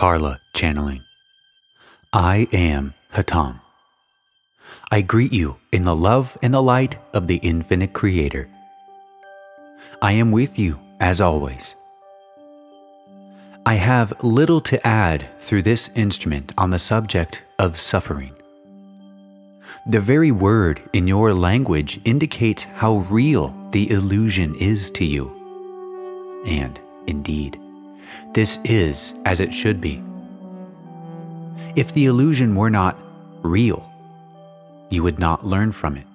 Carla channeling. I am Hatonn. I greet you in the love and the light of the infinite Creator. I am with you as always. I have little to add through this instrument on the subject of suffering. The very word in your language indicates how real the illusion is to you. And, indeed, this is as it should be. If the illusion were not real, you would not learn from it.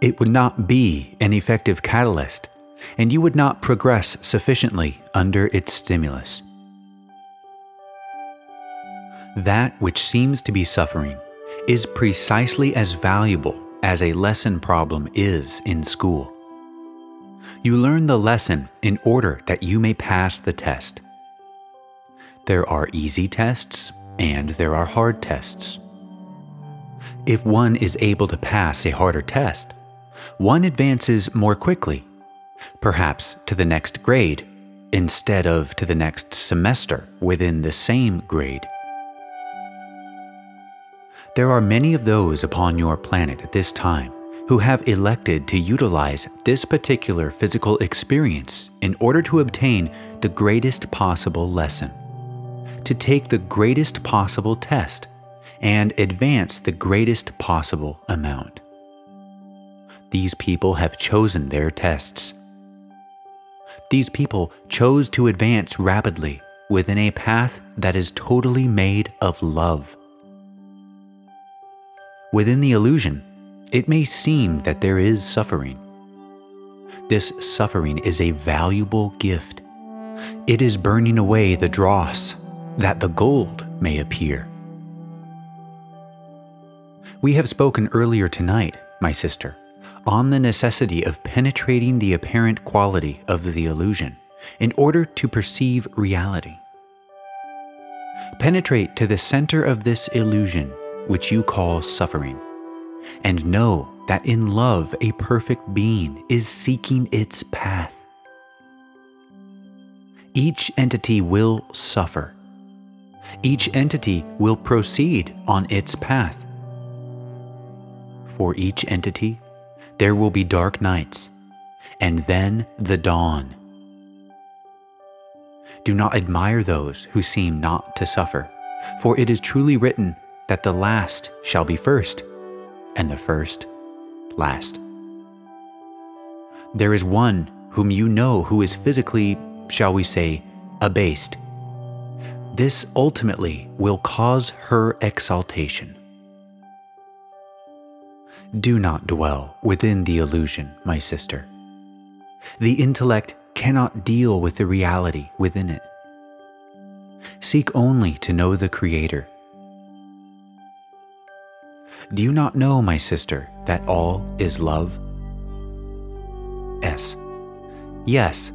It would not be an effective catalyst, and you would not progress sufficiently under its stimulus. That which seems to be suffering is precisely as valuable as a lesson problem is in school. You learn the lesson in order that you may pass the test. There are easy tests and there are hard tests. If one is able to pass a harder test, one advances more quickly, perhaps to the next grade instead of to the next semester within the same grade. There are many of those upon your planet at this time who have elected to utilize this particular physical experience in order to obtain the greatest possible lesson, to take the greatest possible test, and advance the greatest possible amount. These people have chosen their tests. These people chose to advance rapidly within a path that is totally made of love. Within the illusion, it may seem that there is suffering. This suffering is a valuable gift. It is burning away the dross that the gold may appear. We have spoken earlier tonight, my sister, on the necessity of penetrating the apparent quality of the illusion in order to perceive reality. Penetrate to the center of this illusion, which you call suffering and know that in love a perfect being is seeking its path. Each entity will suffer. Each entity will proceed on its path. For each entity, there will be dark nights, and then the dawn. Do not admire those who seem not to suffer, for it is truly written that the last shall be first and the first last. There is one whom you know who is physically, shall we say, abased. This ultimately will cause her exaltation. Do not dwell within the illusion, my sister. The intellect cannot deal with the reality within it. Seek only to know the Creator do you not know, my sister, that all is love? S. Yes.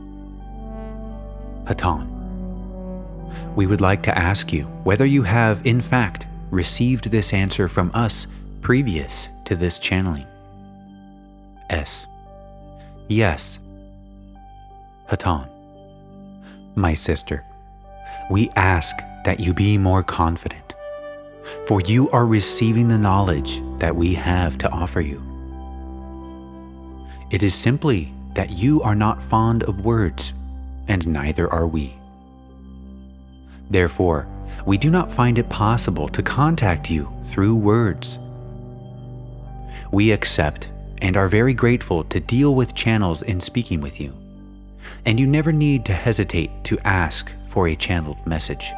Hatonn. We would like to ask you whether you have, in fact, received this answer from us previous to this channeling. S. Yes. Hatonn. My sister, we ask that you be more confident for you are receiving the knowledge that we have to offer you. It is simply that you are not fond of words, and neither are we. Therefore, we do not find it possible to contact you through words. We accept and are very grateful to deal with channels in speaking with you, and you never need to hesitate to ask for a channeled message.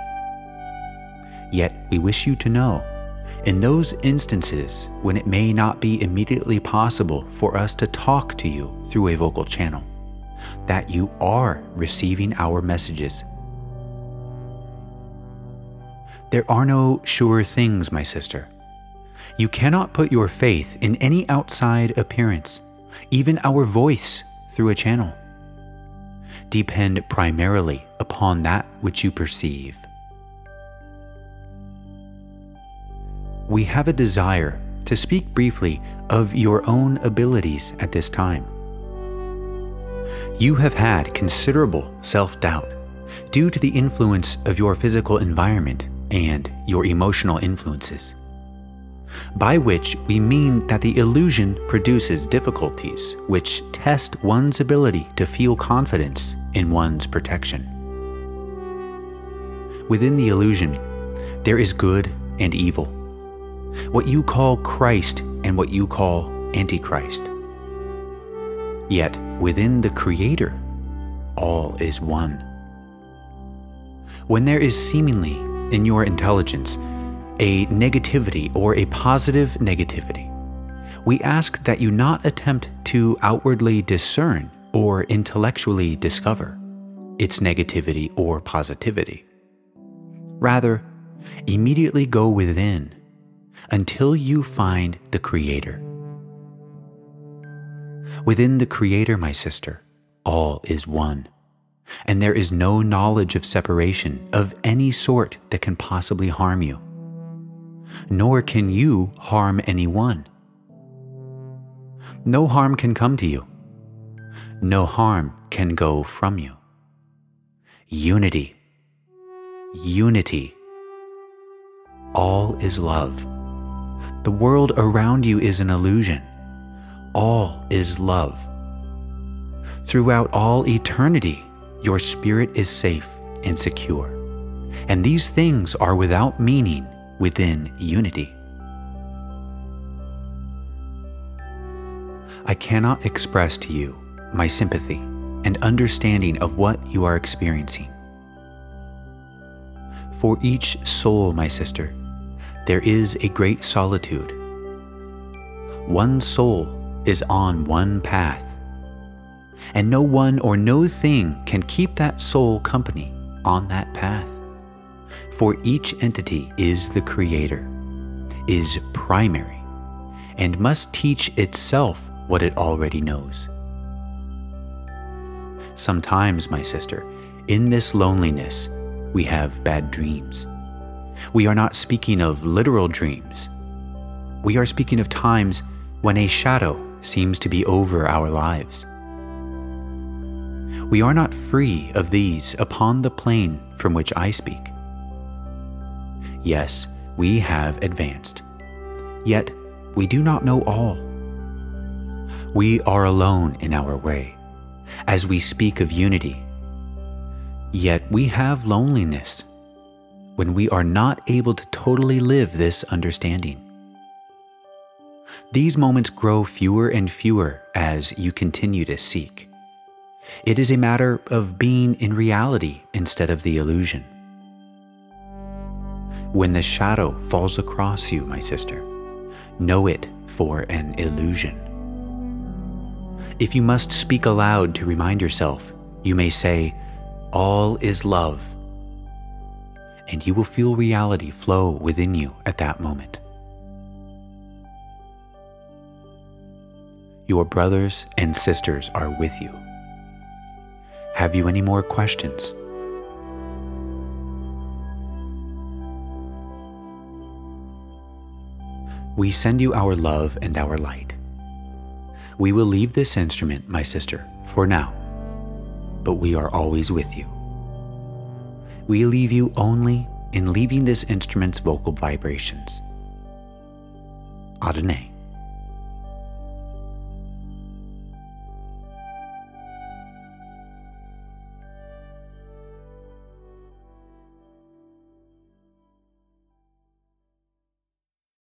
Yet we wish you to know, in those instances when it may not be immediately possible for us to talk to you through a vocal channel, that you are receiving our messages. There are no sure things, my sister. You cannot put your faith in any outside appearance, even our voice through a channel. Depend primarily upon that which you perceive. We have a desire to speak briefly of your own abilities at this time. You have had considerable self doubt due to the influence of your physical environment and your emotional influences. By which we mean that the illusion produces difficulties which test one's ability to feel confidence in one's protection. Within the illusion, there is good and evil, what you call Christ and what you call Antichrist. Yet within the Creator, all is one. When there is seemingly in your intelligence a negativity or a positive negativity, we ask that you not attempt to outwardly discern or intellectually discover its negativity or positivity. Rather, immediately go within until you find the Creator. Within the Creator, my sister, all is one, and there is no knowledge of separation of any sort that can possibly harm you, nor can you harm anyone. No harm can come to you, no harm can go from you. Unity, unity. All is love. The world around you is an illusion all is love. Throughout all eternity, your spirit is safe and secure, and these things are without meaning within unity. I cannot express to you my sympathy and understanding of what you are experiencing. For each soul, my sister, there is a great solitude. One soul is on one path. And no one or no thing can keep that soul company on that path. For each entity is the creator, is primary, and must teach itself what it already knows. Sometimes, my sister, in this loneliness, we have bad dreams. We are not speaking of literal dreams. We are speaking of times when a shadow seems to be over our lives. We are not free of these upon the plane from which I speak. Yes, we have advanced, yet we do not know all. We are alone in our way, as we speak of unity. Yet we have loneliness when we are not able to totally live this understanding. These moments grow fewer and fewer as you continue to seek. It is a matter of being in reality instead of the illusion. When the shadow falls across you, my sister, know it for an illusion. If you must speak aloud to remind yourself, you may say, All is love. And you will feel reality flow within you at that moment. Your brothers and sisters are with you. Have you any more questions? We send you our love and our light. We will leave this instrument, my sister, for now, but we are always with you. We leave you only in leaving this instrument's vocal vibrations. Adonai.